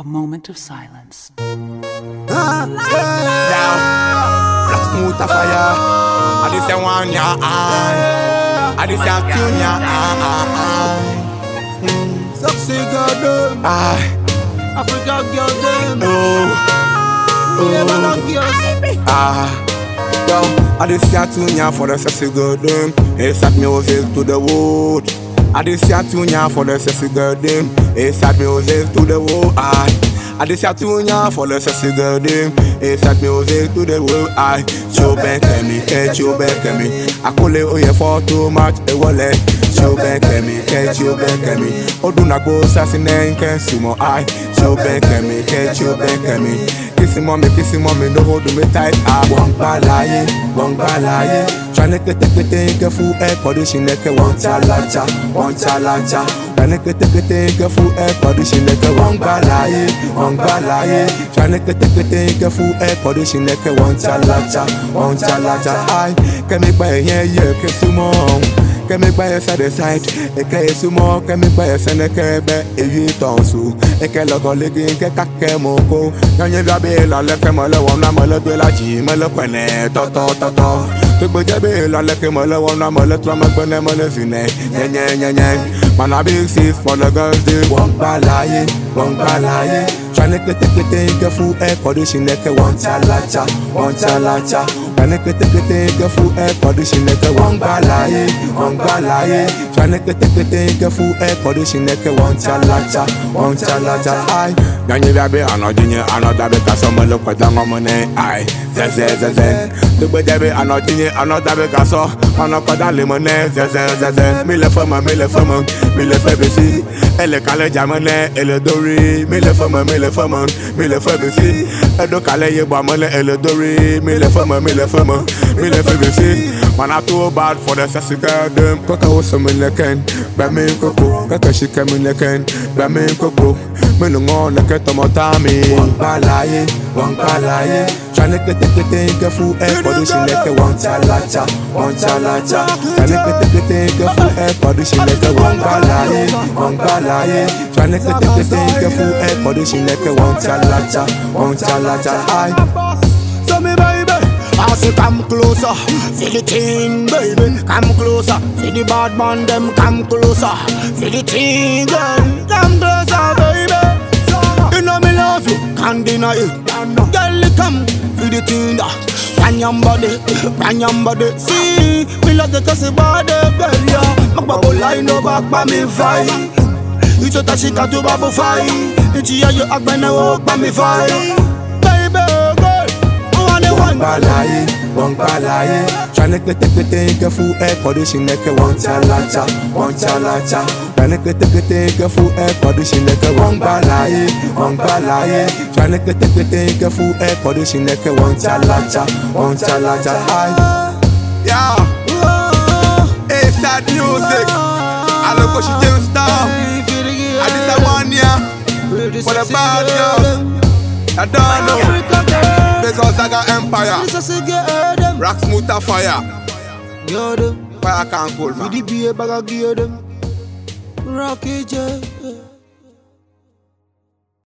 A moment of silence. Now, black smooth fire. I just say one ya. I just say two ya. Sexy girl them, Aye, Africa girl them, oh, Lebanon ah. Yo, I just say two ya for the sexy girl them. Hey, sad music to the wood. I just had to now for the sexy girl them. It's music to the whole eye. I just say two ya for the sexy girl them. Hey, sad music to the wood. Aye. Show back at me, catch you back at me. I call it oh for too much. A wallet. Show back at me, catch you back at me. Oduna go assassinate, can see more eye. Show back at me, catch you back at me. Kissing mommy, kissing mommy, no hold me tight. Ah, one balaye, one balaye. Tryna get the thing, get full air condition, like a one chalacha, one chalacha. Tryna get Tani kété kété ike fún ẹ̀kọ́ ọdún ṣìlẹ̀kẹ̀ wọ́n ń gbà láàyè wọ́n ń gbà láàyè. Tani kété kété ike fún ẹ̀kọ́ ọdún ṣìlẹ̀kẹ̀ wọ́n ń tsalaja wọ́n ń tsalaja. Ayi kẹ́mi gba ẹ̀yẹ́ yẹ kí súnmọ́ ọ̀hún. Kẹ́mi gba ẹ̀ sẹ́dẹ̀ sáìd. Ike yẹ súnmọ́ kẹ́mi gba ẹ̀ sẹ́nẹ́kẹ́ bẹ́ èyí tàn so. Ike lọ́gọ̀ léegi ike kakẹ́ mọ ko. Nyɔnyi bia bee lɔlẹ́ kẹ́ mọ lé wɔm ná mọ lé do la dzi mọ lé pẹ̀lẹ́ tɔtɔtɔtɔ. Togbedze bee lɔlẹ́ kẹ́ mọ lé wɔm ná mọ lé trɔ megbe nɛ mọ lé vi nɛ nyɛnyɛnyɛnyɛ. Man I big six for the girls dey wọ́n gbà láyé wọ́n gbà láyé tryna kétékété ńkẹ́ fún air condition ẹ̀kẹ́ wọ́n chalacha wọ́n chalacha tryna kétékété ńkẹ́ fún air condition ẹ̀kẹ́ wọ́n gbà láyé wọ́n gbà láyé tryna kétékété ńkẹ́ fún air condition ẹ̀kẹ́ wọ́n Nyɔnu ɖa be anɔdzi nye anɔda be gasɔ mele kɔda ŋɔme ne ae zɛzɛzɛzɛ. Togbedze be anɔdzi nye anɔda be gasɔ anɔ kɔda le me ne zɛzɛzɛzɛ. Mi le fɛ me mi le fɛ me mi le fɛ besi. Ele ka dzame ne ele do ri. Mi le fɛ me mi le fɛ me mi le fɛ besi. Eɖo ka le yebɔ me ne ele do. Mi le fɛ me mi le fɛ me mi le fɛ besi. Mana too bad for the sexy girl dem. Kɔkɛ wo sɔ mi lɛ kɛn. Bɛ mi koko kɛkɛ si kɛ mi lɛ kɛn. Bɛ mi koko. Me lo ngon na ke tomo tami Wang balaye Wang balaye Tryna kete kete ke fu e Kodu she leke wang chalacha Wang chalacha. Tryna kete kete ke fu e Kodu she leke wang balaye Wang balaye Tryna kete kete ke fu e Kodu she I say come closer, feel the thing, baby. Come closer, feel the bad man them. Come closer, feel the thing, girl. Come closer, baby. You know me love you, can't deny it. Girl, come, feel the thing, ah. da. Bang your body, bang your body. See, me love the tossy body, girl, yeah. Mak babo line no back by me fly. Icho tashika tu babu fai. Ichi ya yo akbana wo ba mi fai. Baby, girl, I láyé wọ́n gbà láyé tryna kétékété ńkẹ́ fún air condition ẹ̀kẹ́ wọ́n chalacha wọ́n chalacha tryna kétékété ńkẹ́ fún air condition ẹ̀kẹ́ wọ́n gbà láyé wọ́n gbà láyé tryna kétékété ńkẹ́ fún air condition ẹ̀kẹ́ wọ́n chalacha wọ́n chalacha. Yeah, sad music. Alokoshi James Star. Adisa year for the bad girls. I don't know. Saga Empire. RasMuta Fyah. Fire can't cool man. RockyJay.